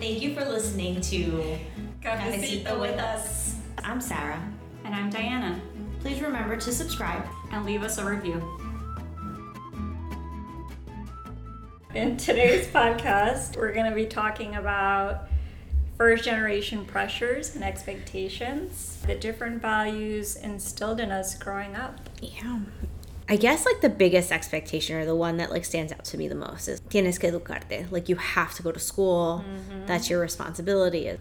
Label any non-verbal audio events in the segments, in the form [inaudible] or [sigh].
Thank you for listening to Cafecito with us. I'm Sarah. And I'm Diana. Please remember to subscribe. And leave us a review. In today's podcast, we're going to be talking about first generation pressures and expectations, the different values instilled in us growing up. Yeah. I guess like the biggest expectation or the one that like stands out to me the most is tienes que educarte. Like you have to go to school. Mm-hmm. That's your responsibility.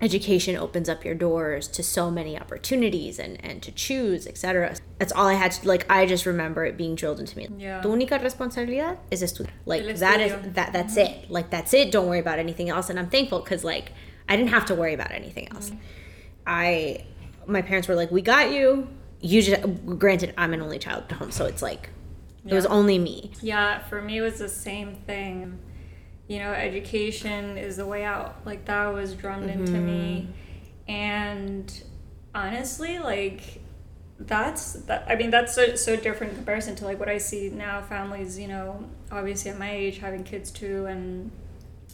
Education opens up your doors to so many opportunities and, and to choose, etc. That's all I had to like I just remember it being drilled into me. Yeah. Tu única responsabilidad is estudiar. Like that is that that's mm-hmm. it. Like that's it. Don't worry about anything else. And I'm thankful cuz like I didn't have to worry about anything else. Mm-hmm. I my parents were like, "We got you usually granted i'm an only child at home so it's like yeah. it was only me yeah for me it was the same thing you know education is the way out like that was drummed mm-hmm. into me and honestly like that's that i mean that's so, so different in comparison to like what i see now families you know obviously at my age having kids too and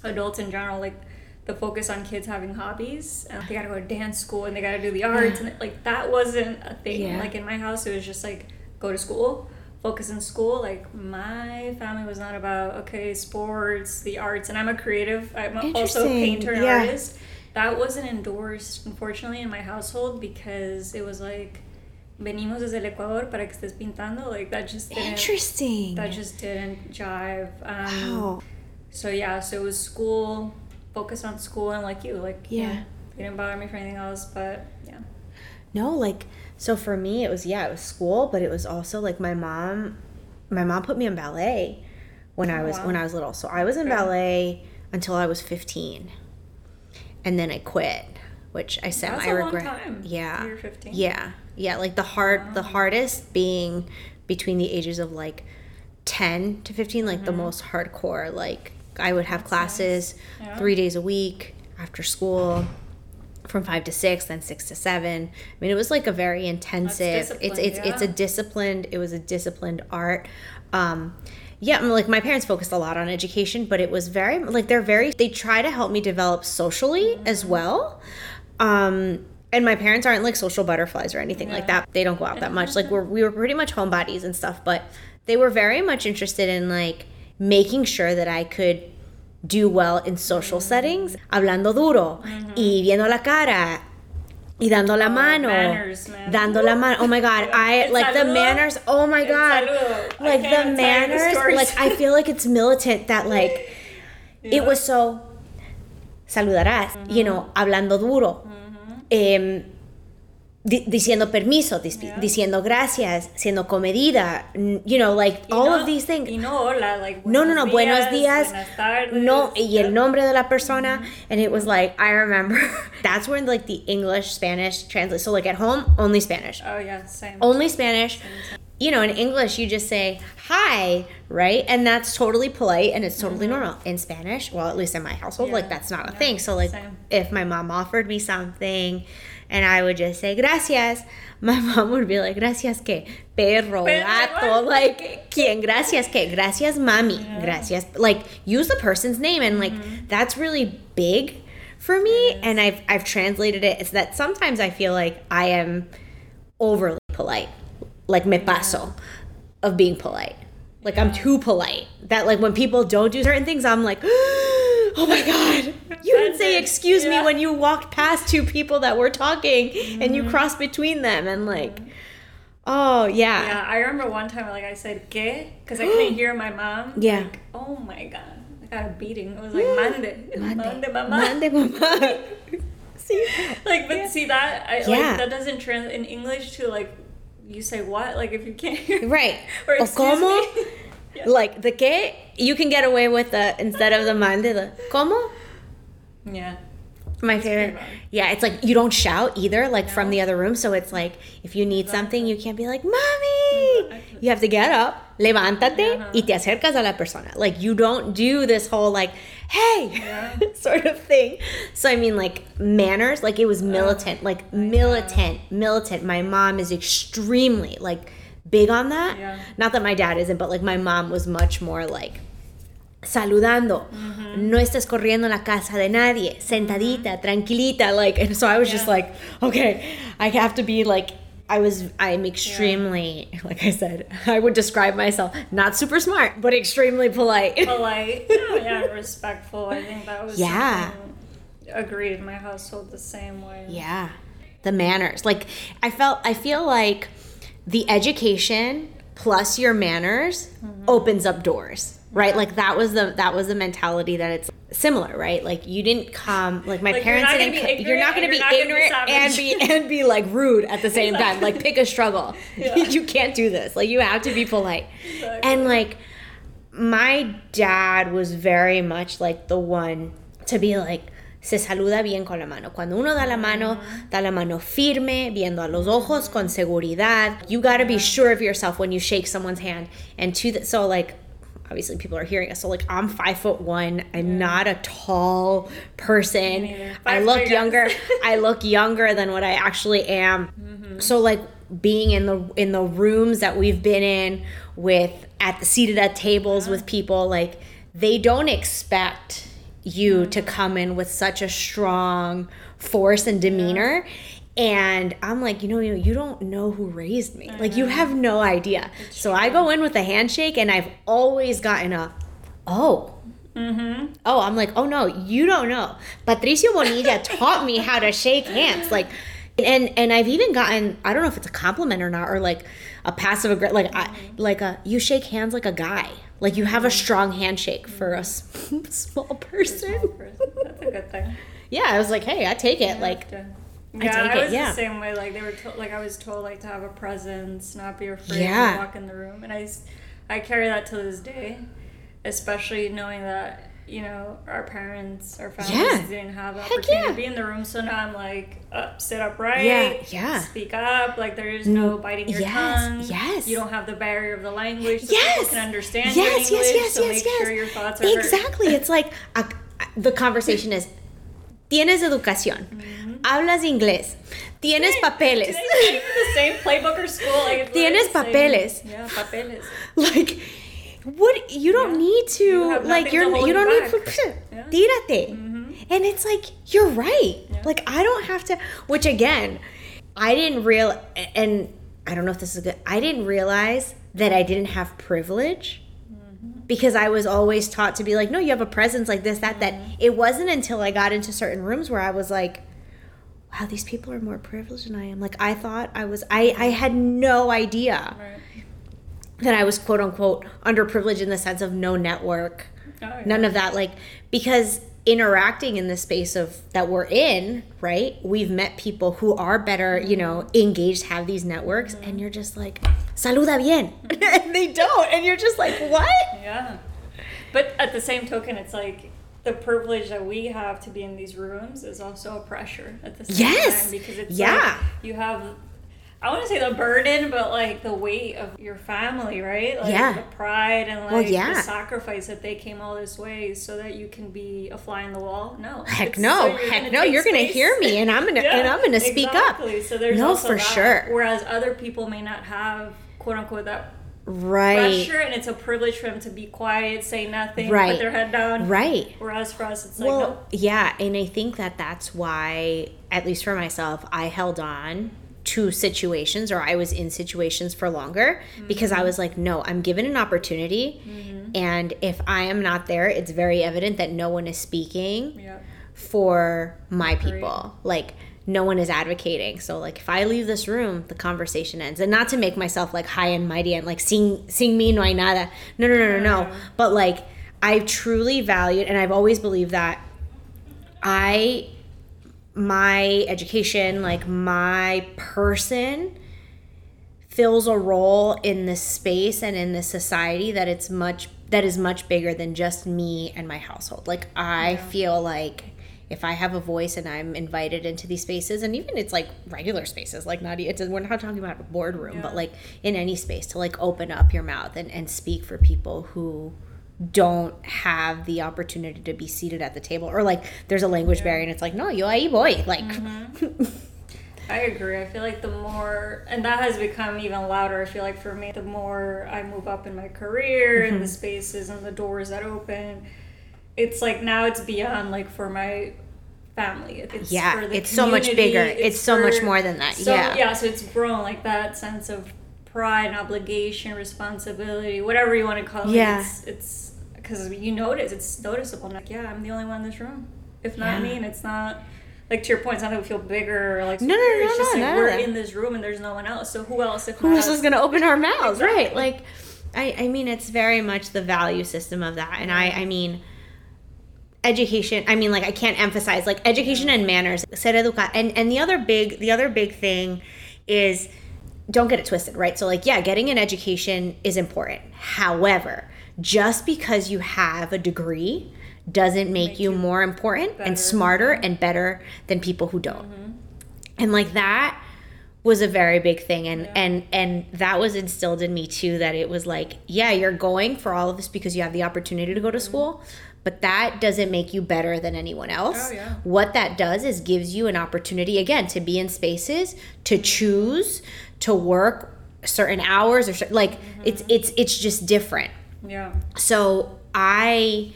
adults in general like the focus on kids having hobbies. And they gotta go to dance school and they gotta do the arts and like that wasn't a thing. Yeah. Like in my house, it was just like go to school, focus in school. Like my family was not about okay sports, the arts, and I'm a creative. I'm also a painter and yeah. artist. That wasn't endorsed, unfortunately, in my household because it was like venimos desde el Ecuador para que estés pintando. Like that just didn't. Interesting. That just didn't jive. Um, wow. So yeah, so it was school focus on school and like you, like yeah, you know, it didn't bother me for anything else. But yeah. No, like so for me, it was yeah, it was school, but it was also like my mom. My mom put me in ballet when oh, I was wow. when I was little. So I was in ballet until I was fifteen, and then I quit, which I said I regret. Yeah, yeah, yeah. Like the hard, wow. the hardest being between the ages of like ten to fifteen, like mm-hmm. the most hardcore, like I would have classes nice. yeah. three days a week after school from five to six, then six to seven. I mean, it was like a very intensive. It's it's yeah. it's a disciplined. It was a disciplined art. Um, yeah, like my parents focused a lot on education, but it was very like they're very. They try to help me develop socially mm-hmm. as well. Um, and my parents aren't like social butterflies or anything yeah. like that. They don't go out that much. Like we're we were pretty much homebodies and stuff, but they were very much interested in like making sure that I could do well in social settings, hablando duro mm-hmm. y viendo la cara y dando la oh, mano, manners, dando la mano. Oh my god, [laughs] I like the manners. Oh my god, like the manners. Like I feel like it's militant that [laughs] like yeah. it was so saludarás, mm-hmm. you know, hablando duro. Mm-hmm. Um, diciendo permiso, yeah. diciendo gracias, siendo comedida, you know, like y all no, of these things. Y no hola, like no, no, no, días, buenos días, tardes, no, y el nombre de la persona, mm-hmm. and it was like I remember [laughs] that's when like the English Spanish translate. So like at home, only Spanish. Oh yeah, same. Only Spanish. Same, same. You know, in English, you just say hi, right? And that's totally polite and it's totally mm-hmm. normal. In Spanish, well, at least in my household, yeah. like that's not a thing. So, like, same. if my mom offered me something, and I would just say gracias. My [laughs] mom would be like, gracias que perro, gato, like quién, gracias que, gracias mami, yeah. gracias. Like use the person's name, and like mm-hmm. that's really big for me. And I've I've translated it as that sometimes I feel like I am overly polite, like me paso of being polite. Like I'm too polite. That like when people don't do certain things, I'm like. [gasps] [gasps] oh my god. You didn't say excuse yeah. me when you walked past two people that were talking mm-hmm. and you mm-hmm. crossed between them and like oh yeah. Yeah i remember one time like i said que because i couldn't [gasps] hear my mom. Yeah. Like, oh my god. I got a beating. It was like [gasps] mande mande, mama mande mama [laughs] see? Like but yeah. see that I, yeah. like that doesn't translate in english to like you say what? Like if you can't hear right. [laughs] or como me. [laughs] [laughs] Like the que you can get away with the instead of the mande the como. Yeah. My favorite. Yeah, it's like you don't shout either, like no. from the other room. So it's like if you need something, you can't be like, "Mommy." You have to get up, levántate, uh-huh. y te acercas a la persona. Like you don't do this whole like, "Hey," yeah. [laughs] sort of thing. So I mean, like manners. Like it was militant, like militant, militant. My mom is extremely like big on that. Yeah. Not that my dad isn't, but like my mom was much more like saludando, mm-hmm. no estés corriendo la casa de nadie, sentadita, tranquilita, like, and so I was just like, okay, I have to be like, I was, I'm extremely, like I said, [laughs] I would describe myself not super smart, but extremely polite. polite, yeah, [laughs] yeah, respectful. I think that was Yeah. agreed. My household the same way. Yeah. The manners. Like I felt I feel like the education plus your manners mm-hmm. opens up doors. Right? Like that was the that was the mentality that it's similar, right? Like you didn't come like my Like, you're parents not gonna didn't be you're not going to be ignorant not gonna and be be and be like rude at the same time. Like pick a [laughs] struggle. Yeah. [laughs] you can't do this. Like you have to be polite. Exactly. And like my dad was very much like the one to be like se saluda bien con la mano. Cuando uno da la mano, da la mano firme, viendo a los ojos con seguridad. You got to be sure of yourself when you shake someone's hand. And to the, so like obviously people are hearing us. So like I'm five foot one. I'm not a tall person. I look younger. [laughs] I look younger than what I actually am. So like being in the in the rooms that we've been in with at the seated at tables with people like they don't expect you to come in with such a strong force and demeanor. And I'm like, you know, you, you don't know who raised me. Like you have no idea. So I go in with a handshake and I've always gotten a oh, Mm-hmm. Oh, I'm like, oh no, you don't know. Patricio Bonilla [laughs] taught me how to shake hands. Like, and and I've even gotten I don't know if it's a compliment or not, or like a passive aggressive, like I like a you shake hands like a guy. Like you have a strong handshake for a [laughs] small person. That's a good thing. [laughs] Yeah, I was like, hey, I take it. Like, Yeah, I I it, was yeah. the same way. Like they were, to- like I was told, like to have a presence, not be afraid Yeah. to walk in the room, and I, I carry that to this day, especially knowing that you know our parents, our families Yeah. didn't have the opportunity yeah. to be in the room. So now I'm like, up, sit upright, Yeah, yeah. speak up. Like there is no mm, biting your yes, tongue. yes. You don't have the barrier of the language, so yes, people can understand yes, your yes, English. yes, so yes, make yes. sure your thoughts are heard. Exactly. It's like a, the conversation is, tienes educación, mm-hmm. hablas inglés, tienes papeles. They take the same playbook or school? Like, Tienes the same- papeles. Yeah, papeles. [laughs] like what you don't Yeah. need to You like you're you you don't need to Yeah. tírate Mhm. and it's like you're right Yeah. like i don't have to which again i didn't real and i don't know if this is good i didn't realize that i didn't have privilege Mm-hmm. because i was always taught to be like no you have a presence like this that that Mm-hmm. it wasn't until i got into certain rooms where i was like wow these people are more privileged than i am like i thought i was i i had no idea Right. That I was quote unquote underprivileged in the sense of no network, Oh, yeah. none of that. Like, because interacting in the space of that we're in, right? We've met people who are better, you mm-hmm. know, engaged, have these networks, mm-hmm. and you're just like, saluda bien. Mm-hmm. [laughs] and they don't. And you're just like, what? Yeah. But at the same token, it's like the privilege that we have to be in these rooms is also a pressure at the same Yes. time because it's Yeah. like you have I want to say the burden, but like the weight of your family, right? Like Yeah. the pride and like Well, yeah. the sacrifice that they came all this way so that you can be a fly in the wall. No. Heck no. so Heck gonna no. You're gonna hear me and I'm gonna and [laughs] I'm gonna speak up. So there's No, also for that. sure. Whereas other people may not have quote unquote that Right. pressure and it's a privilege for them to be quiet, say nothing, Right. put their head down. Right. Whereas for us, it's like, Well, no. yeah, and I think that that's why, at least for myself, I held on to situations or I was in situations for longer because I mm-hmm. was like, no, I'm given an opportunity. Mm-hmm. And if I am not there, it's very evident that no one is speaking Yeah. for my Agreed. people. Like, no one is advocating. So, like, if I leave this room, the conversation ends. And not to make myself like high and mighty and like sing, sing me no hay nada. No, no, no, no, no. But like, I've truly valued, and I've always believed that I, my education, like my person, fills a role in this space and in this society that it's much that is much bigger than just me and my household. Like I Yeah. feel like if I have a voice and I'm invited into these spaces, and even it's like regular spaces, like not it's we're not talking about a boardroom, but like in any space to like open up your mouth and, and speak for people who don't have the opportunity to be seated at the table or like there's a language barrier and it's like no yo ahí boy like [laughs] I agree. I feel like the more, and that has become even louder. I feel like for me, the more I move up in my career and Mm-hmm. the spaces and the doors that open, it's like now it's beyond like for my family. It's yeah, it's so much bigger. It's, it's so for, much more than that. So, yeah, yeah. So it's grown like that sense of pride, obligation, responsibility, whatever you want to call it. Yeah, it's because you notice it's noticeable. Like, yeah, I'm the only one in this room. If not yeah. me, and it's not like to your point, it's not that we feel bigger or like no, no, no, it's just no, like no, we're no. in this room and there's no one else. So who else? If who else is gonna open our mouths, exactly. right? Like, I, I mean, it's very much the value system of that, and I, I mean, education. I mean, like, I can't emphasize like education and manners. Ser educa, and and the other big, the other big thing is don't get it twisted, right? So, like, yeah, getting an education is important. However, just because you have a degree doesn't make, make you, you, more important better. and smarter and better than people who don't. Mm-hmm. And like that was a very big thing and yeah. and and that was instilled in me too that it was like yeah you're going for all of this because you have the opportunity to go to mm-hmm. school but that doesn't make you better than anyone else. Oh, yeah. What that does is gives you an opportunity again to be in spaces, to choose, to work certain hours or like mm-hmm. it's it's it's just different. Yeah. So I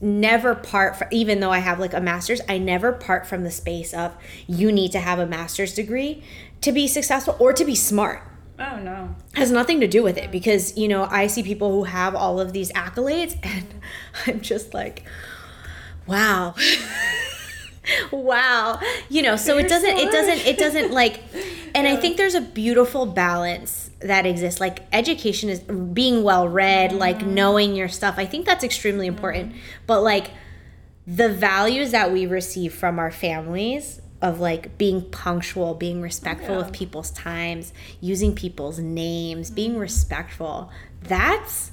never part from, even though I have like a master's, I never part from the space of you need to have a master's degree to be successful or to be smart. Oh no. Has nothing to do with it because, you know, I see people who have all of these accolades [laughs] and I'm just like, wow. [laughs] wow. You know, so You're it doesn't smart. it doesn't it doesn't like [laughs] and yeah. I think there's a beautiful balance that exists like education is being well read mm-hmm. like knowing your stuff i think that's extremely important mm-hmm. but like the values that we receive from our families of like being punctual being respectful yeah. of people's times using people's names mm-hmm. being respectful that's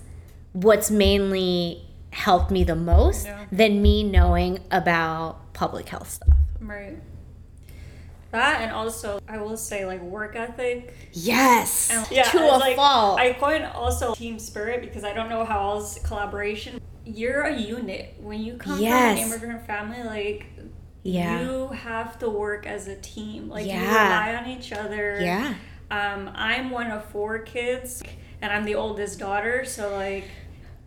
what's mainly helped me the most yeah. than me knowing about public health stuff right that and also I will say like work ethic. Yes. And, yeah, to a like, fault. I coin also team spirit because I don't know how else collaboration. You're a unit when you come yes. from an immigrant family. Like yeah. you have to work as a team. Like yeah. you rely on each other. Yeah. Um, I'm one of four kids, and I'm the oldest daughter. So like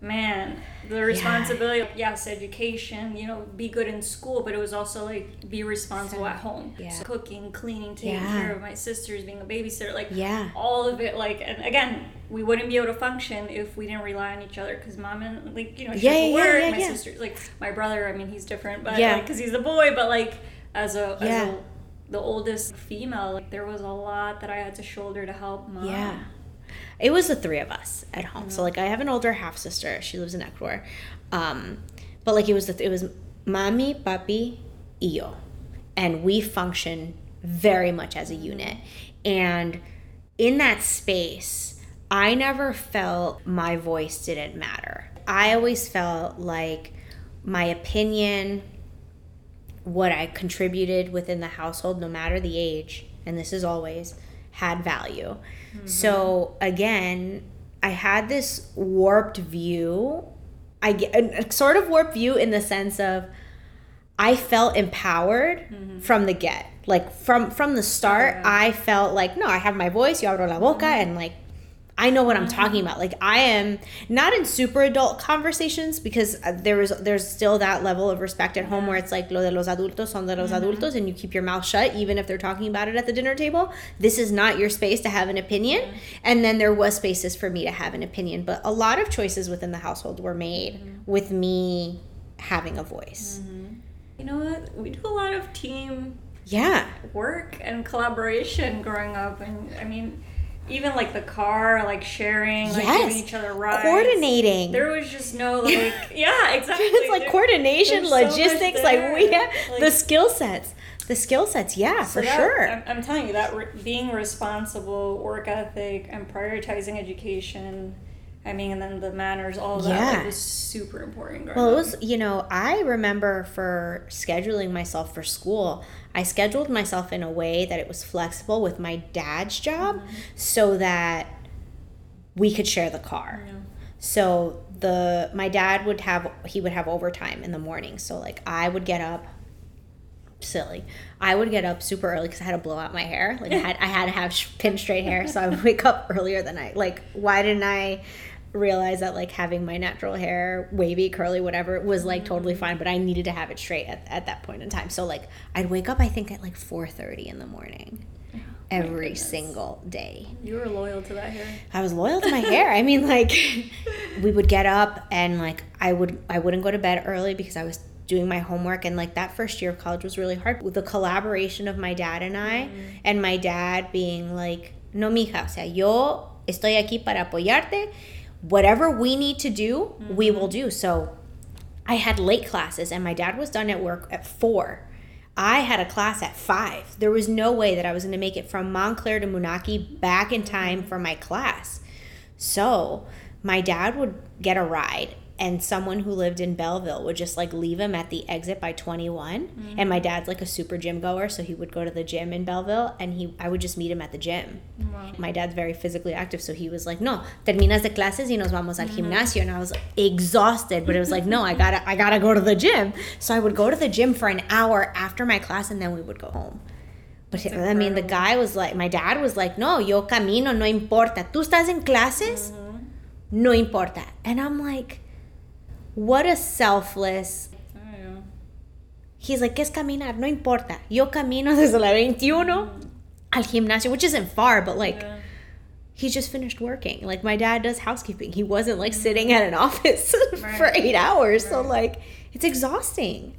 man the responsibility yeah. yes education you know be good in school but it was also like be responsible at home. yeah. so cooking cleaning taking yeah. care of my sisters being a babysitter like yeah. all of it like and again we wouldn't be able to function if we didn't rely on each other because mom and like you know she yeah, yeah, work yeah, my sisters like my brother i mean he's different but yeah. because like, he's a boy but like as a, as a the oldest female like there was a lot that i had to shoulder to help mom. Yeah it was the three of us at home. Mm-hmm. So like I have an older half sister. She lives in Ecuador. Um, but like it was the, it was mami, papi, yo, and we function very much as a unit. And in that space, I never felt my voice didn't matter. I always felt like my opinion, what I contributed within the household, no matter the age, and this is always, had value. Mm-hmm. So again, I had this warped view. I get a, sort of warped view in the sense of I felt empowered mm-hmm. from the get. Like from from the start, yeah. I felt like no, I have my voice. Yo abro la boca, mm-hmm. and like I know what I'm mm-hmm. talking about. Like I am not in super adult conversations because uh, there is there's still that level of respect at home where it's like lo de los adultos son de los mm-hmm. adultos and you keep your mouth shut even if they're talking about it at the dinner table. This is not your space to have an opinion. Mm-hmm. And then there was spaces for me to have an opinion, but a lot of choices within the household were made mm-hmm. with me having a voice. Mm-hmm. You know what? We do a lot of team yeah work and collaboration growing up and I mean even like the car, like sharing, like yes. giving each other rides, coordinating. There was just no [laughs] like, yeah, exactly. it's like there, coordination, logistics. So like we have like, the skill sets. The skill sets, yeah, so for that, sure. I'm, I'm, telling you that re- being responsible, work ethic, and prioritizing education. I mean, and then the manners, all of that yeah. like, was super important. Well, it was, you know, I remember for scheduling myself for school, I scheduled myself in a way that it was flexible with my dad's job mm-hmm. so that we could share the car. Yeah. So the my dad would have he would have overtime in the morning. So like I would get up silly. I would get up super early because I had to blow out my hair. Like I had I had to have pin straight hair, so I would wake up earlier than I like. Why didn't I realized that like having my natural hair wavy curly whatever was like totally mm. fine but i needed to have it straight at, at that point in time. So like i'd wake up i think at like 4.30 in the morning oh every single day. You were loyal to that hair. i was loyal to my hair. I mean like [laughs] we would get up and like i would i wouldn't go to bed early because i was doing my homework and like that first year of college was really hard. With the collaboration of my dad and i mm. and my dad being like no mija o sea yo estoy aquí para apoyarte whatever we need to do we mm-hmm. will do so i had late classes and my dad was done at work at four I had a class at five. There was no way that I was going to make it from Montclair to Munaki back in time mm-hmm. for my class. So my dad would get a ride, and someone who lived in Belleville would just like leave him at the exit by 21. Mm. And my dad's like a super gym goer, so he would go to the gym in Belleville, and he I would just meet him at the gym. Wow. My dad's very physically active, so he was like, "No, terminas de clases y nos vamos al mm-hmm. gimnasio." And I was exhausted, but it was like, "No, I gotta, I gotta go to the gym." So I would go to the gym for an hour after my class, and then we would go home. But That's I mean, the guy was like, my dad was like, "No, yo camino, no importa. Tú estás en clases, mm-hmm. no importa." And I'm like, "What a selfless." I know. He's like, ¿qué es caminar? No importa. Yo camino [laughs] desde la 21 al gimnasio, which isn't far, but like, Yeah. he just finished working. Like my dad does housekeeping. He wasn't like mm-hmm. sitting at an [laughs] office for eight hours. So like it's exhausting.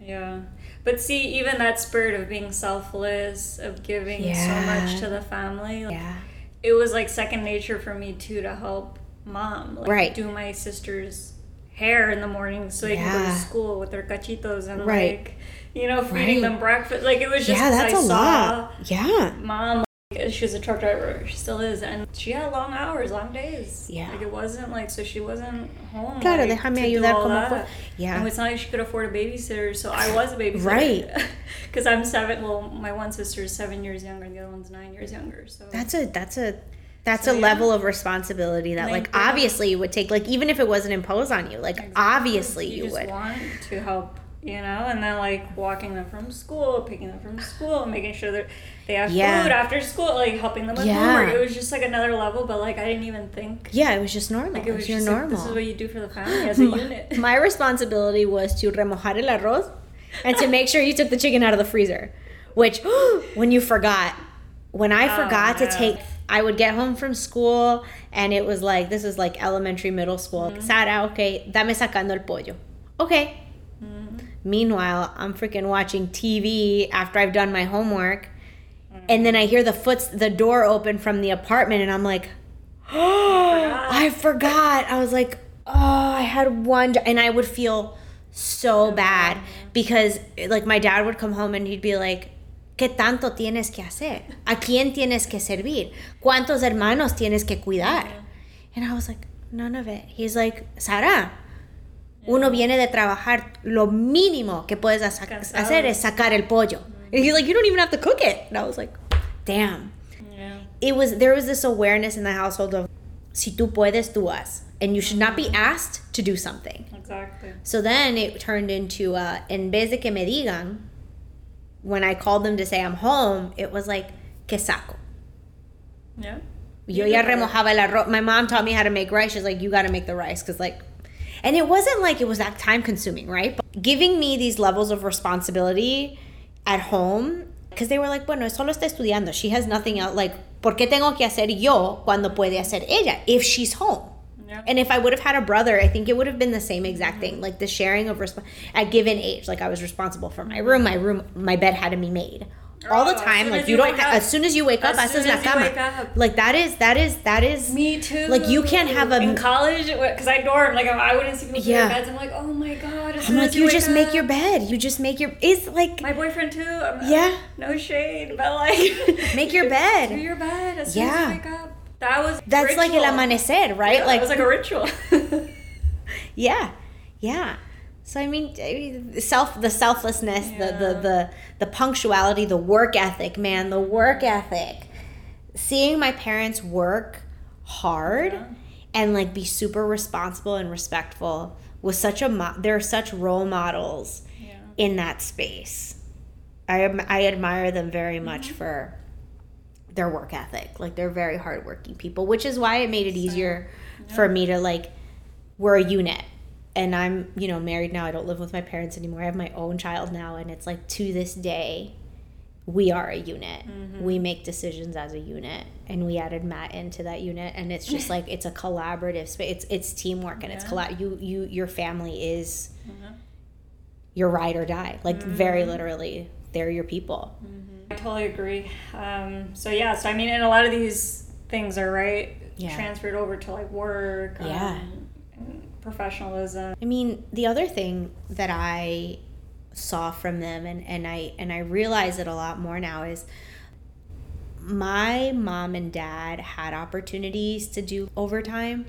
Yeah. But see, even that spirit of being selfless, of giving so much to the family, like, Yeah. it was like second nature for me too to help mom. Like, Right. Do my sister's hair in the morning so they can go to school with their cachitos and Right. like, you know, feeding Right. them breakfast. Like it was just yeah, that's I a lot. Yeah. mom like, she was a truck driver she still is and she had long hours long days Yeah. like it wasn't like so she wasn't home Claro, like, déjame ayudar como. Yeah. and it's not like she could afford a babysitter so i was a babysitter Right. [laughs] because i'm seven well my one sister is seven years younger and the other one's nine years younger so That's a that's a that's So, a yeah. level of responsibility that like obviously you would take like even if it wasn't imposed on you, like obviously you, you, just would. want to help you know and then like walking them from school picking them from school making sure that they have Yeah. food after school like helping them with Yeah. homework it was just like another level but like i didn't even think yeah, it was just normal. like it was your just normal. like, this is what you do for the family as a unit [laughs] My responsibility was to remojar el arroz and to make sure you took the chicken out of the freezer. Which, [gasps] when you forgot, when I Oh, forgot to take, I would get home from school and it was like, this is like elementary, middle school. Mm-hmm. Sara, okay, dame sacando el pollo. Okay. Mm-hmm. Meanwhile, I'm freaking watching TV after I've done my homework. Mm-hmm. And then I hear the foot, the door open from the apartment, and I'm like, [gasps] oh, I forgot. I was like, oh, I had one, and I would feel so bad because, like, my dad would come home and he'd be like, ¿Qué tanto tienes que hacer? ¿A quién tienes que servir? ¿Cuántos hermanos tienes que cuidar? And I was like, none of it. He's like, Sara, uno viene de trabajar, lo mínimo que puedes hacer es sacar el pollo. And he's like, you don't even have to cook it. And I was like, damn. yeah It was there was this awareness in the household of si tú puedes, tú haz. And you should not be asked to do something. exactly So then it turned into uh, en vez de que me digan, when I called them to say I'm home, it was like, que saco. yeah Yo ya remojaba el arroz. My mom taught me how to make rice. She's like, you got to make the rice because like, and it wasn't like it was that time consuming, right? But giving me these levels of responsibility at home because they were like, bueno, solo está estudiando. She has nothing else. Like, ¿por qué tengo que hacer yo cuando puede hacer ella if she's home? Yeah And if I would have had a brother, I think it would have been the same exact thing. Mm-hmm. Like the sharing of resp- at given age, like I was responsible for my room, my room, my bed had to be made all the Oh, time. soon Like you you don't. Ha- as soon as you wake up, As haces soon as you cama. wake up. Like that is that is that is. me too Like, you can't have a- in college because i dorm like i wouldn't see people in Yeah. their beds i'm like oh my god I'm soon like you wake just make up- your bed. You just make your. It's like my boyfriend too I'm, Yeah. no shade but like Make your [laughs] do bed. your bed as soon Yeah. as you wake up that was That's like el ritual. amanecer, right? Yeah, like it was like a ritual [laughs] yeah, yeah. So I mean, self the selflessness, the, the the the punctuality, the work ethic, man, the work ethic. Seeing my parents work hard Yeah. and like be super responsible and respectful was such a mo- they're such role models yeah in that space. I am- I admire them very much for their work ethic. Like they're very hardworking people, which is why it made it easier yeah. for me to like we're a unit and i'm you know married now i don't live with my parents anymore i have my own child now and it's like to this day we are a unit mm-hmm. we make decisions as a unit and we added matt into that unit and it's just [laughs] like it's a collaborative space it's it's teamwork and yeah. it's collab you you your family is mm-hmm. your ride or die like mm-hmm. very literally they're your people mm-hmm. I totally agree um, so yeah so i mean and a lot of these things are right yeah. transferred over to like work yeah um, professionalism i mean the other thing that i saw from them and, and I and I realize it a lot more now is my mom and dad had opportunities to do overtime,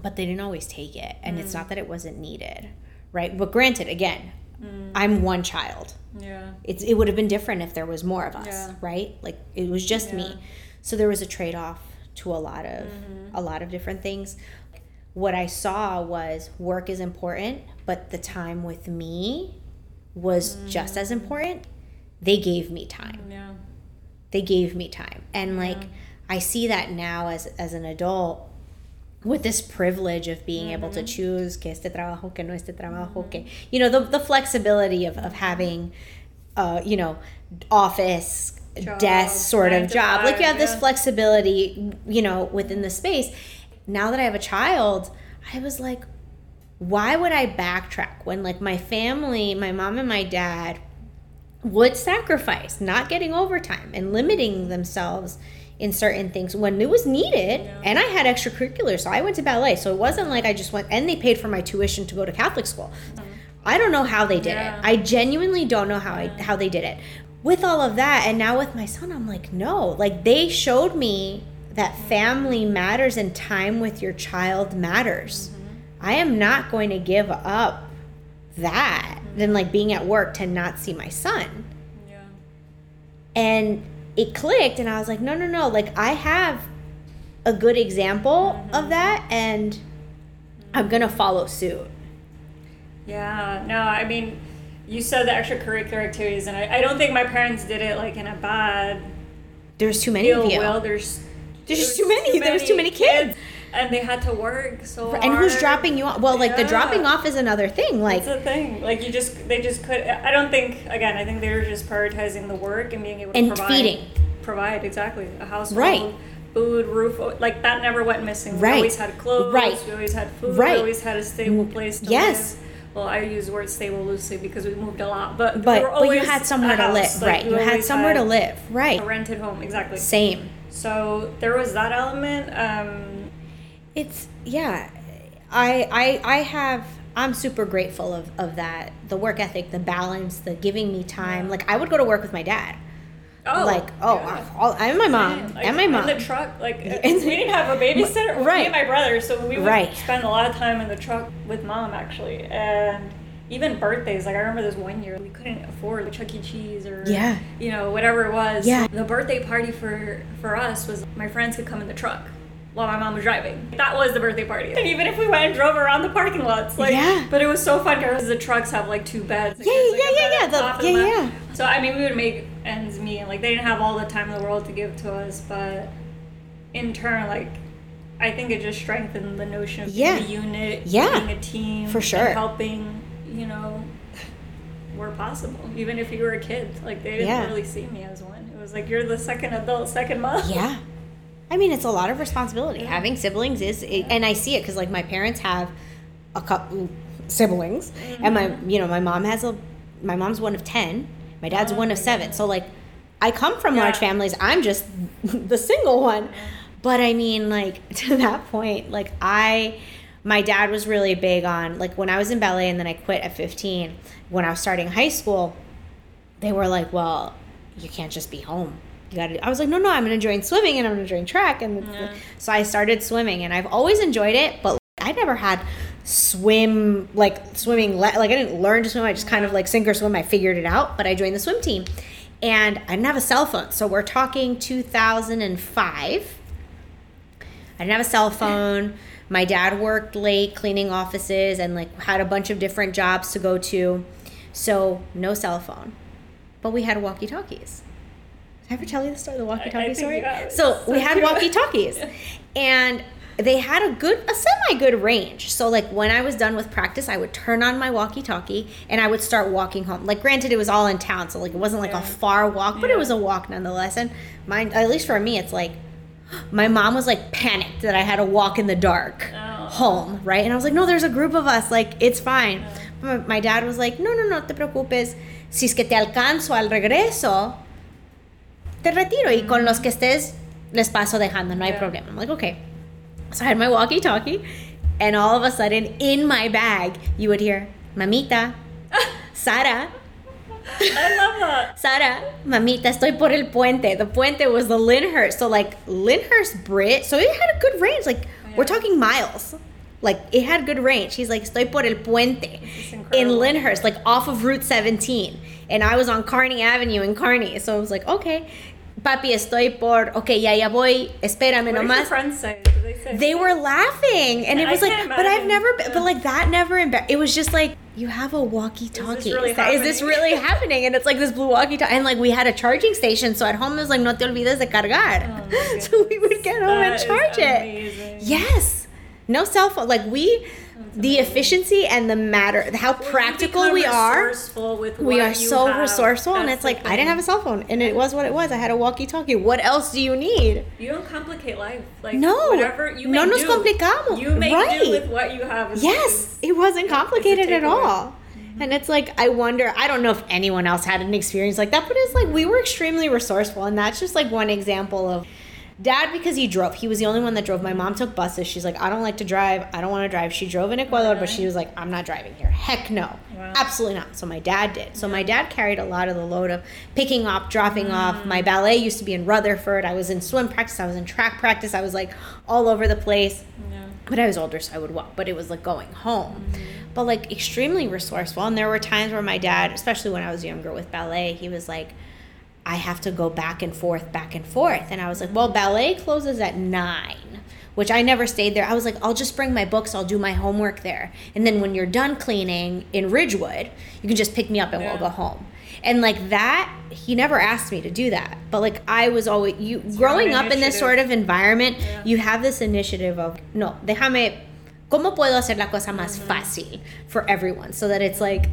but they didn't always take it. And mm. it's not that it wasn't needed, right? But granted, again, mm. I'm one child. Yeah. It's it would have been different if there was more of us, yeah. right? Like it was just yeah. me. So there was a trade-off to a lot of mm-hmm. a lot of different things. What I saw was work is important, but the time with me was mm. just as important, they gave me time. Yeah. They gave me time. And like. I see that now as as an adult with this privilege of being mm-hmm. able to mm-hmm. choose que este trabajo, que no este trabajo, que you know, the the flexibility of, of having uh, you know, office job, desk sort of job. Five, like you have yeah. this flexibility, you know, within the space. Now that I have a child, I was like, why would I backtrack when like my family, my mom and my dad would sacrifice not getting overtime and limiting themselves in certain things when it was needed yeah. and I had extracurriculars so I went to ballet so it wasn't like I just went and they paid for my tuition to go to Catholic school. Mm-hmm. I don't know how they did yeah. it. I genuinely don't know how yeah. I how they did it. With all of that and now with my son I'm like no, like they showed me that family matters and time with your child matters. Mm-hmm I am not going to give up that mm-hmm. than like being at work to not see my son. Yeah. And it clicked and I was like, no, no, no. Like I have a good example mm-hmm. of that and. I'm going to follow suit. Yeah. No, I mean, you said the extracurricular activities and I, I don't think my parents did it like in a bad there's too many of you. Well, there's there's, there's too many. Too many there's too many kids. kids and they had to work so and hard. who's dropping you off well like yeah. the dropping off is another thing like it's a thing like you just they just could i don't think again i think they were just prioritizing the work and being able to and provide feeding provide exactly a household right food roof like that never went missing right we always had clothes right we always had food right. we always had a stable place to yes live well, I use the word stable loosely because we moved a lot, but but, but you had somewhere to live, like, right? You had somewhere had to live, right? A rented home, exactly. Same. So there was that element. Um, it's yeah i i i have i'm super grateful of of that the work ethic the balance the giving me time like i would go to work with my dad Oh, like oh, yeah. all, and my mom like, and my mom in the truck. Like [laughs] uh, we didn't have a babysitter. Right, [laughs] me and my brother, so we would right. spend a lot of time in the truck with mom actually, and even birthdays. Like I remember this one year we couldn't afford Chuck E. Cheese or yeah, you know whatever it was. Yeah, the birthday party for for us was my friends could come in the truck while my mom was driving. That was the birthday party. And even if we went and drove around the parking lots, like, yeah. but it was so fun because the trucks have like two beds. Yeah, yeah, like yeah, yeah, the, yeah, yeah. So I mean, we would make ends meet, like they didn't have all the time in the world to give to us, but in turn, like I think it just strengthened the notion of yeah. being a unit, yeah. being a team, for sure, helping, you know, where possible. Even if you were a kid, like they didn't yeah. really see me as one. It was like you're the second adult, second mom. Yeah. [laughs] I mean, it's a lot of responsibility. Yeah. Having siblings is, it, and I see it because like my parents have a couple siblings, mm-hmm. and my mm-hmm. you know my mom has a my mom's one of ten, my dad's oh, one of seven. So like, I come from yeah. large families. I'm just [laughs] the single one, but I mean like [laughs] to that point, like I. My dad was really big on like when I was in ballet and then I quit at 15. When I was starting high school, they were like, "Well, you can't just be home you gotta i was like no no i'm gonna join swimming and i'm gonna join track. And yeah. so i started swimming and i've always enjoyed it but i never had swim like swimming like i didn't learn to swim. I just kind of like sink or swim. I figured it out but i joined the swim team. And i didn't have a cell phone. So we're talking 2005 i didn't have a cell phone. My dad worked late cleaning offices and like had a bunch of different jobs to go to. So no cell phone. But we had walkie talkies did I ever tell you the story, the walkie-talkie story? So we had walkie-talkies, [laughs] and they had a good a semi good range. So like when i was done with practice i would turn on my walkie talkie and i would start walking home. Like granted it was all in town so like it wasn't like Yeah. a far walk but Yeah. it was a walk nonetheless. And mine at least for me it's like [gasps] my mom was like panicked that i had to walk in the dark Oh. home right? And i was like no there's a group of us. Like it's fine. But my dad was like no no no te preocupes. Si es que te alcanzo al regreso te retiro y con los que estés les paso dejando no hay Yeah. problema i'm like okay so I had my walkie talkie, and all of a sudden, in my bag, you would hear, Mamita, [laughs] Sara, I love that. [laughs] Sara, Mamita, estoy por el puente. The puente was the Lyndhurst. So, like, Lyndhurst Brit, so it had a good range. Like, we're talking miles. Like, it had good range. He's like, estoy por el puente in. Lyndhurst, like off of Route 17. And I was on Kearny Avenue in Kearny. So I was like, okay. Papi, estoy por, okay, ya, ya voy, espérame What nomás. friends say? Did they? They were laughing, and it I was like, but I've never, been, Yeah. but like that never. Embar- it was just like you have a walkie-talkie. really Is, that- is this really [laughs] happening? And it's like this blue walkie-talkie, and like we had a charging station, so at home it was like no te olvides de cargar. Oh [laughs] so we would get home That and charge it. Yes, no cell phone. Like we, the efficiency and the matter, how Well, practical we are. We are so have. resourceful, and it's like I didn't have a cell phone, and it was what it was. I had a walkie-talkie. What else do you need? You don't complicate life. Like No. whatever you No nos do. complicamos. You make Right. do with what you have. Yes, it wasn't complicated at all. Mm-hmm. And it's like I wonder, I don't know if anyone else had an experience like that, but it's like we were extremely resourceful and that's just like one example of dad because he drove. He was the only one that drove. My mom took buses. She's like, I don't like to drive. I don't want to drive. She drove in Ecuador, but she was like, I'm not driving here. Heck no. Wow. Absolutely not. So my dad did. So my dad carried a lot of the load of picking up, dropping off. My mm. ballet used to be in Rutherford. I was in swim practice. I was in track practice. I was like all over the place Yeah. but I was older, so I would walk. But it was like going home, mm. but like extremely resourceful. And there were times where my dad, especially when I was younger with ballet, he was like, "I have to go back and forth, back and forth." And I was like, "Well, ballet closes at nine, which I never stayed there. I was like, "I'll just bring my books. I'll do my homework there, and then when you're done cleaning in Ridgewood, you can just pick me up and Yeah. we'll go home." And like that, he never asked me to do that. But like I was always you growing own up in this sort of environment, Yeah. you have this initiative of no, déjame cómo puedo hacer la cosa más fácil for everyone so that it's like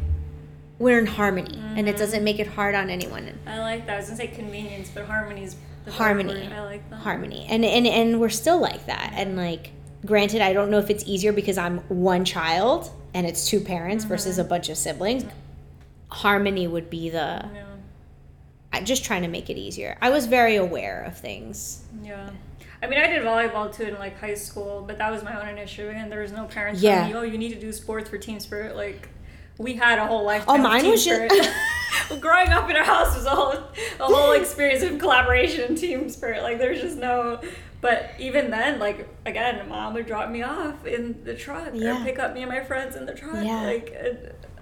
we're in harmony and it mm-hmm. doesn't make it hard on anyone. I like that. I was gonna say convenience, but harmony's the Harmony. I like that. Harmony. And and and we're still like that. And mm-hmm. like granted, I don't know if it's easier because I'm one child and it's two parents versus mm-hmm. a bunch of siblings. Harmony would be the Yeah. I just trying to make it easier. I was very aware of things. Yeah. I mean, I did volleyball too in like high school, but that was my own initiative, and there was no parents Yeah. telling me, "Oh, you need to do sports for team spirit." Like, we had a whole life. Oh, mine was just- [laughs] growing up in our house was a whole a whole [laughs] experience of collaboration and team spirit. Like, there's just no. But even then, like again, mom would drop me off in the truck Yeah. or pick up me and my friends in the truck. Yeah. Like.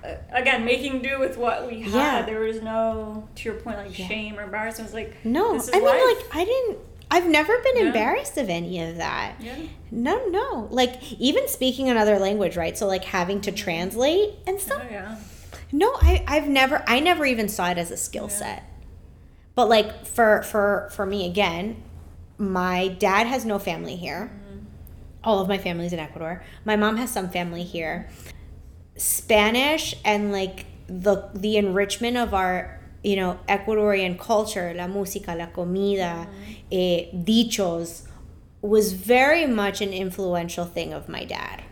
Uh, again, making do with what we had. Yeah. There was no, to your point, like Yeah. shame or embarrassment. It was like, No, I mean like I didn't I've never been Yeah. embarrassed of any of that. yeah. No, no. Like even speaking another language, right? So like having to translate and stuff. Oh yeah. No, I I've never I never even saw it as a skill set. But like for for for me again, my dad has no family here. Mm-hmm. All of my family's in Ecuador. My mom has some family here. Spanish and like the the enrichment of our you know Ecuadorian culture, la música, la comida, eh, dichos, was very much an influential thing of my dad,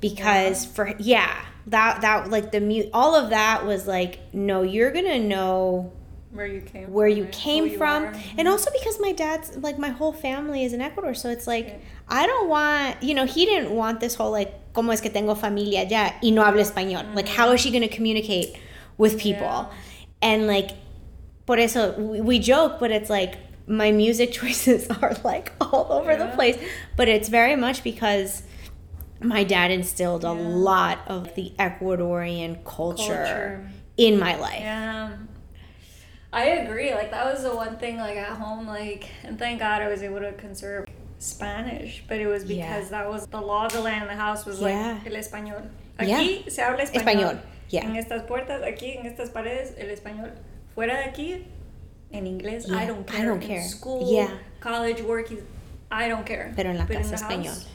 because for yeah that that like the mu all of that was like no you're gonna know Where you came where from, you came you from. are. and also because my dad's like my whole family is in ecuador so it's like Yeah. i don't want you know he didn't want this whole like como es que tengo familia ya y no habla español. Like how is she going to communicate with people? Yeah. And like por eso we, we joke but it's like my music [laughs] choices are like all over the place but it's very much because my dad instilled a lot of the ecuadorian culture, Culture. in my life Yeah. I agree. Like that was the one thing like at home, like and thank God I was able to conserve Spanish, but it was Yeah. because that was the law of the land in the house was Yeah. like el español. Yeah. Aquí se habla español. Español, yeah. En estas puertas, aquí en estas paredes, el español. Fuera de aquí, en inglés. Yeah, I don't I care. don't In care. School, Yeah. college, work, I don't care. Pero en la But casa the español. house,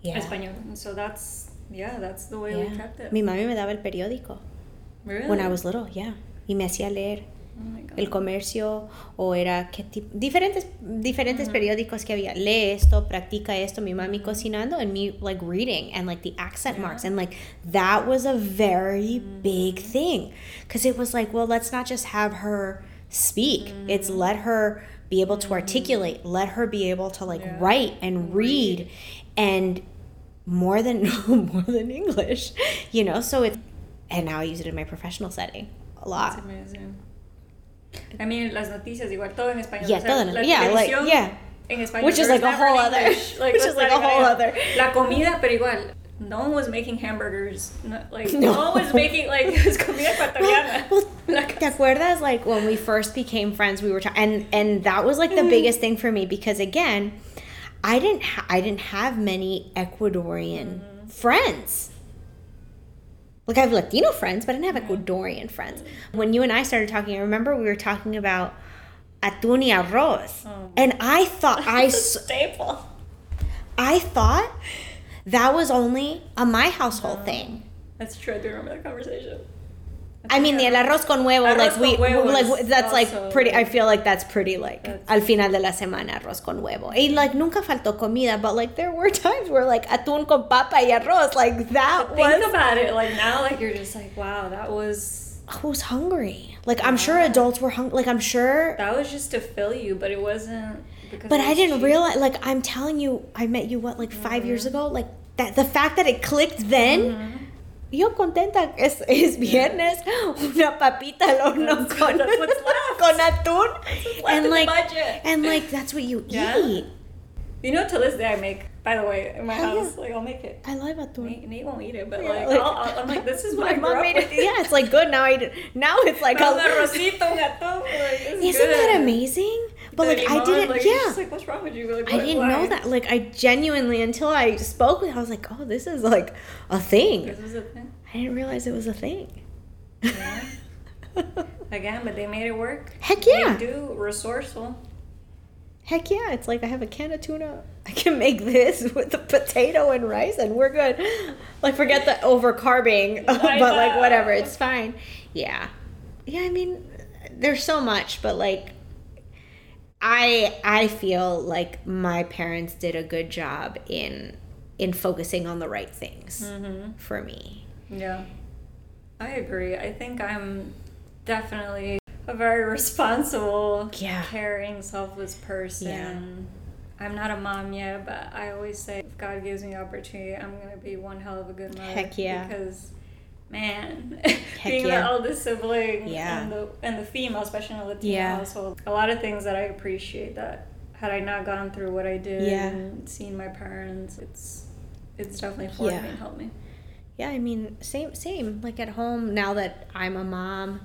yeah. español. And so that's yeah, that's the way we kept it. Mi mami me daba el periódico. Really? When I was little, yeah. Y me hacía leer. Oh el comercio o era qué tipo diferentes diferentes uh-huh. periódicos que había. Lee esto practica esto mi mami cocinando and me like reading and like the accent yeah. marks and like that was a very mm. big thing. Because it was like well let's not just have her speak. Mm. it's let her be able to articulate. Let her be able to like yeah. write and read, read. And more than [laughs] more than english you know? So it's and now i use it in my professional setting a lot. That's amazing I mean, las noticias igual todo en español. Yeah, o sea, todo en, la yeah, like, yeah. En español. Which is like a whole other. like, which is like a whole other. La comida, pero igual. No one was making hamburgers. No, like no. no. one was making like [laughs] it was comida ecuatoriana. Well, well ¿te acuerdas like when we first became friends? We were and and that was like the mm-hmm. biggest thing for me because again, I didn't ha- I didn't have many Ecuadorian mm-hmm. friends. Like I have Latino friends, but I didn't have Ecuadorian friends. When you and I started talking, I remember we were talking about atún y arroz, oh. and I thought [laughs] I staple. I thought that was only a my household no. thing. That's true. I do remember that conversation. I mean, the el arroz con huevo, arroz like we, like that's like pretty. I feel like that's pretty like al final de la semana arroz con huevo. Y like nunca faltó comida, but like there were [laughs] times where like atún con papa y arroz, like that but was. Think about it, like now, like you're just like, wow, that was. I was hungry. Like yeah. I'm sure adults were hungry. Like I'm sure. That was just to fill you, but it wasn't. But I didn't cheap. realize. Like I'm telling you, I met you what like 5 mm-hmm. years ago. Like that, the fact that it clicked then. Mm-hmm yo contenta, es, es viernes, una papita al horno con, con atún. And like, budget. and like, that's what you yeah. eat. You know, to this day, I make. By the way, in my house, like I'll make it. I love atún. Nate, Nate won't eat it, but yeah, like, like I'll, I'm like, this is [laughs] what my I mom made it. Yeah, it's like good now. I did. now it's like a. Like, Isn't good. that amazing? But like I didn't, like, yeah. Like, what's wrong with you? Like, I didn't why? know that. Like I genuinely, until I spoke with, I was like, oh, this is like a thing. This is a thing. I didn't realize it was a thing. Yeah. [laughs] Again, but they made it work. Heck yeah. They do resourceful. Heck yeah. It's like I have a can of tuna. [laughs] I can make this [laughs] with the potato and rice and we're good. Like forget the over carbing, [laughs] but like whatever, it's fine. Yeah. Yeah, I mean there's so much, but like I I feel like my parents did a good job in in focusing on the right things mm-hmm. for me. Yeah. I agree. I think I'm definitely a very responsible, yeah. caring, selfless person. Yeah. I'm not a mom yet, but I always say if God gives me the opportunity, I'm gonna be one hell of a good mother. Heck yeah. Because man, [laughs] being yeah. the eldest sibling yeah. and the and the female, especially in a Latino yeah. household, a lot of things that I appreciate that had I not gone through what I did yeah. and seen my parents, it's it's definitely formed yeah. me and helped me yeah, I mean, same, same. Like at home, now that I'm a mom,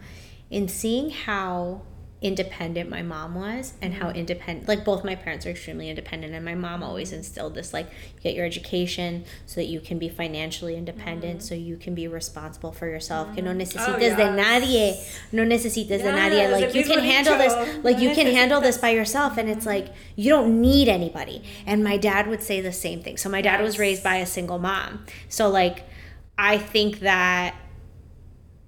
in seeing how independent my mom was and how mm-hmm. independent like both my parents are extremely independent and my mom always instilled this like get your education so that you can be financially independent mm-hmm. so you can be responsible for yourself mm-hmm. que no mm-hmm. oh, yes. de nadie no necesites yes, de nadie like you can handle this like you can handle this by yourself and it's like you don't need anybody and my dad would say the same thing so my dad yes. was raised by a single mom so like I think that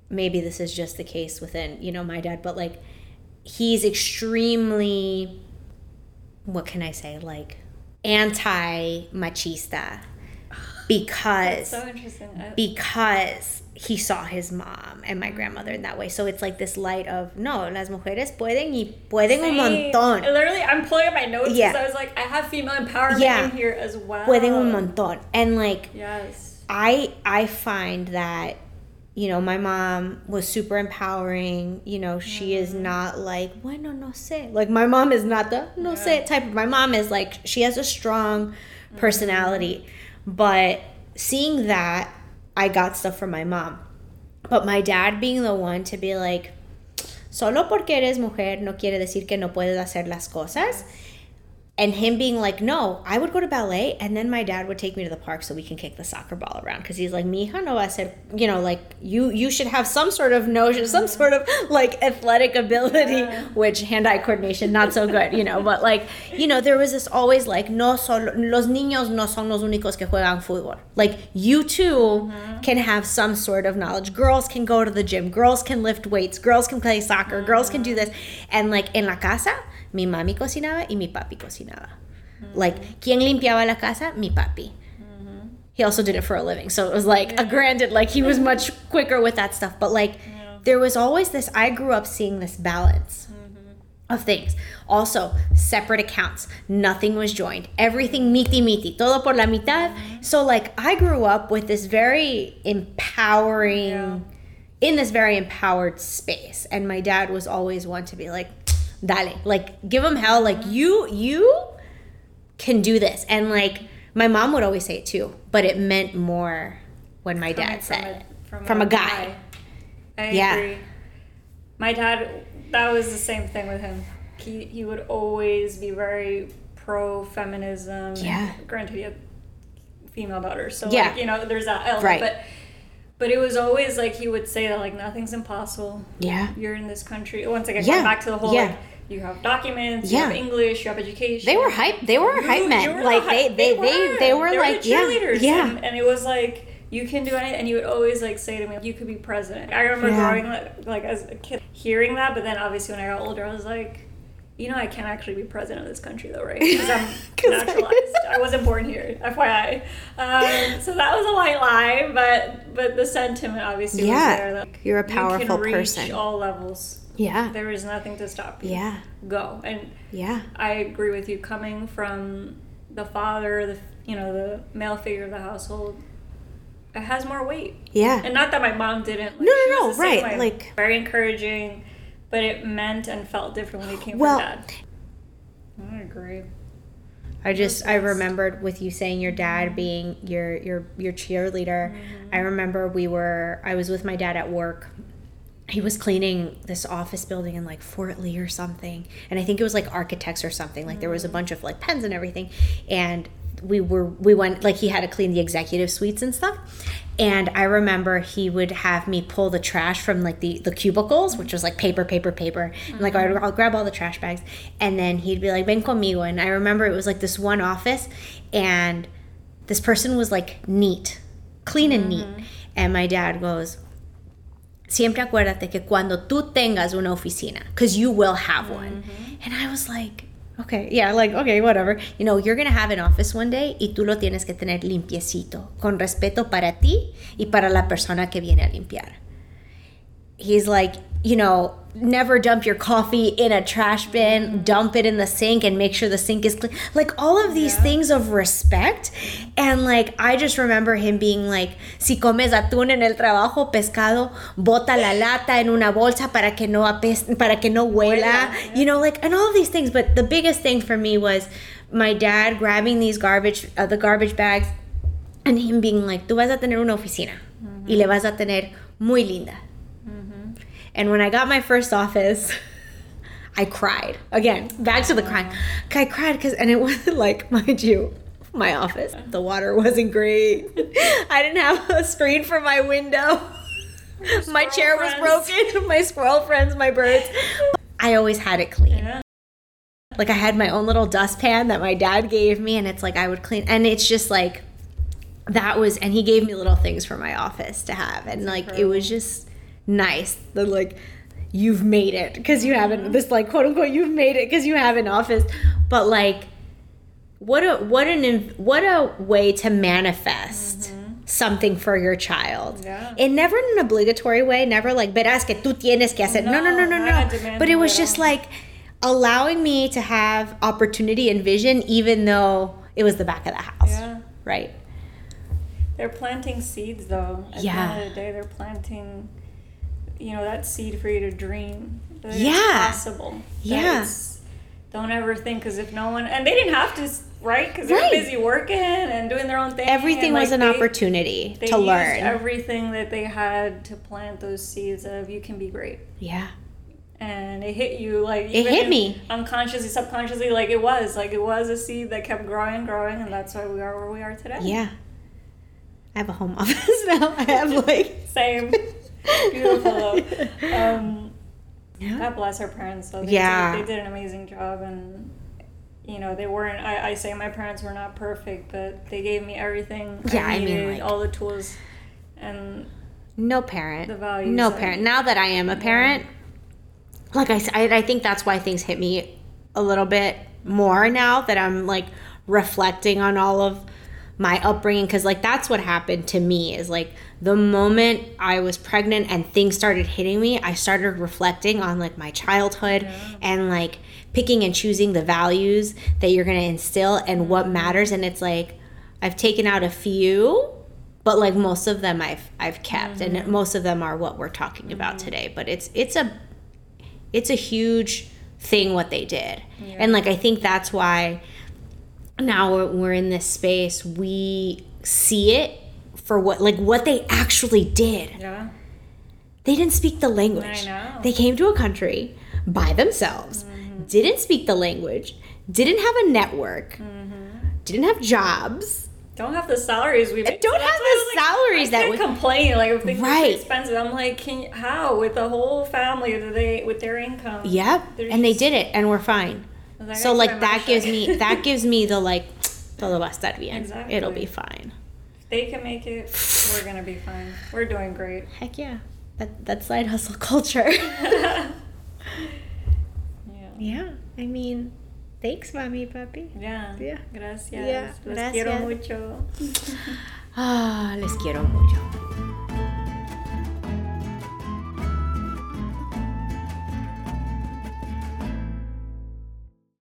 maybe this is just the case within, you know, my dad, but like he's extremely what can I say? Like anti machista because so because he saw his mom and my grandmother in that way. So it's like this light of no, las mujeres pueden y pueden un montón. Literally, I'm pulling up my notes because yeah. I was like, I have female empowerment yeah. in here as well. Pueden un montón, and like yes I I find that you know my mom was super empowering you know she mm. is not like bueno no sé like my mom is not the no yeah. sé type of my mom is like she has a strong personality mm. but seeing that I got stuff from my mom but my dad being the one to be like solo porque eres mujer no quiere decir que no puedes hacer las cosas and him being like, no, I would go to ballet, and then my dad would take me to the park so we can kick the soccer ball around because he's like, mija no, I said, you know, like you you should have some sort of notion, some sort of like athletic ability, yeah. which hand-eye coordination not so good, you know, but like you know, there was this always like no solo los niños no son los únicos que juegan fútbol. Like you too mm-hmm. can have some sort of knowledge. Girls can go to the gym, girls can lift weights, girls can play soccer, mm-hmm. girls can do this, and like in la casa mi mami cocinaba y mi papi cocinaba. Mm-hmm. Like, ¿quién limpiaba la casa? Mi papi. Mm-hmm. He also did it for a living. So it was like, yeah. a granted, like, he was [laughs] much quicker with that stuff. But, like, yeah. there was always this, I grew up seeing this balance mm-hmm. of things. Also, separate accounts. Nothing was joined. Everything miti miti. Todo por la mitad. Mm-hmm. So, like, I grew up with this very empowering. Yeah. In this very empowered space. And my dad was always one to be like, dale like give them hell like you you can do this and like my mom would always say it too but it meant more when my dad said a, it from, from a, a guy. guy. I yeah. agree. My dad, that was the same thing with him. He he would always be very pro feminism. Yeah. Granted, he had female daughters, so yeah. like you know, there's that element. Right. But but it was always like he would say that like nothing's impossible. Yeah. You're in this country. Once again, yeah. back to the whole yeah. like you have documents, yeah. you have English, you have education. They were hype. They were you, hype men. Like the hype, they, they, they, they, they were, like the cheerleaders. Yeah, yeah. And, and, it was like you can do anything. And you would always like say to me, "You could be president." I remember yeah. growing like, like as a kid hearing that, but then obviously when I got older, I was like. You know, I can't actually be president of this country, though, right? [laughs] Because I'm naturalized. [laughs] I wasn't born here, FYI. Um, so that was a white lie, but but the sentiment obviously yeah. was there. You're a powerful you can reach person. all levels yeah. There is nothing to stop you. Yeah. Go. And yeah. I agree with you coming from the father, the you know, the male figure of the household. It has more weight. Yeah. And not that my mom didn't. Like, no, no, no, right. Way. Like very encouraging, but it meant and felt different when it came well, from dad. I agree. I just I remembered with you saying your dad being your your your cheerleader. Mm-hmm. I remember we were I was with my dad at work he was cleaning this office building in like Fort Lee or something. And I think it was like architects or something. Like there was a bunch of like pens and everything. And we were we went like he had to clean the executive suites and stuff. And I remember he would have me pull the trash from like the the cubicles, which was like paper, paper, paper. And like I'd, I'll grab all the trash bags, and then he'd be like, "Ven conmigo." And I remember it was like this one office, and this person was like neat, clean and neat. Mm-hmm. And my dad goes, siempre acuérdate que cuando tú tengas una oficina, because you will have one. Mm-hmm. And I was like, okay, yeah, like, okay, whatever. You know, you're going to have an office one day y tú lo tienes que tener limpiecito, con respeto para ti y para la persona que viene a limpiar. He's like, you know, never dump your coffee in a trash bin, mm-hmm. dump it in the sink and make sure the sink is clean. Like all of these yeah. things of respect. And like I just remember him being like, si comes atún en el trabajo, pescado, bota la lata en una bolsa para que no apest- para que no huela. Yeah. You know, like and all of these things, but the biggest thing for me was my dad grabbing these garbage uh, the garbage bags and him being like, "Tú vas a tener una oficina mm-hmm. y le vas a tener muy linda." And when I got my first office, I cried. Again, back to the crying. I cried because, and it [laughs] wasn't like, mind you, my office. The water wasn't great. [laughs] I didn't have a screen for my window. [laughs] My chair friends. was broken. My squirrel friends, my birds. I always had it clean. Yeah. Like I had my own little dustpan that my dad gave me, and it's like I would clean. And it's just like that was, and he gave me little things for my office to have, and like it was just nice. The like you've made it because you haven't mm-hmm. this like quote unquote you've made it because you have an office, but like what a what an what a way to manifest. Mm-hmm. Something for your child. Yeah. And never in an obligatory way, never like, verás que tú tienes que hacer. No, no, no, no, no. no. But it was just like allowing me to have opportunity and vision, even though it was the back of the house. Yeah. Right. They're planting seeds, though. At yeah. the end of the day, they're planting you know that seed for you to dream that yeah possible yeah don't ever think because if no one and they didn't have to right because they're right. busy working and doing their own thing everything and, like, was an they, opportunity they to learn everything that they had to plant those seeds of you can be great yeah and it hit you like it hit me unconsciously, subconsciously. Like it was, like it was a seed that kept growing, growing, and that's why we are where we are today. Yeah. I have a home office [laughs] now. I have like same. [laughs] Beautiful though. [laughs] Um, yeah. God bless our parents. So They yeah. Did, they did an amazing job, and you know they weren't. I, I say my parents were not perfect, but they gave me everything. Yeah, I, needed, I mean, like, all the tools, and no parent. The values. No parent. Now that I am a parent, yeah. like I, I, I think that's why things hit me a little bit more now that I'm like reflecting on all of my upbringing because like that's what happened to me is like the moment i was pregnant and things started hitting me i started reflecting on like my childhood yeah. and like picking and choosing the values that you're going to instill and what matters and it's like i've taken out a few but like most of them i've i've kept mm-hmm. and most of them are what we're talking about mm-hmm. today but it's it's a it's a huge thing what they did yeah. and like i think that's why now we're, we're in this space we see it for what like what they actually did yeah they didn't speak the language they came to a country by themselves mm-hmm. didn't speak the language didn't have a network mm-hmm. didn't have jobs don't have the salaries we make. Don't so have the like, salaries that we complain like if things right. expensive. I'm like, can you, how with the whole family they with their income? Yep, and they did it, and we're fine. Like, so like that gives me that [laughs] gives me the like todo va a estar bien. Exactly. It'll be fine. They can make it, we're gonna be fine. We're doing great. Heck yeah. That that's side hustle [laughs] culture. [laughs] yeah. Yeah. I mean, thanks, mommy, papi. Yeah. Yeah. Gracias. Yeah. Les gracias. quiero mucho. ah, les quiero mucho.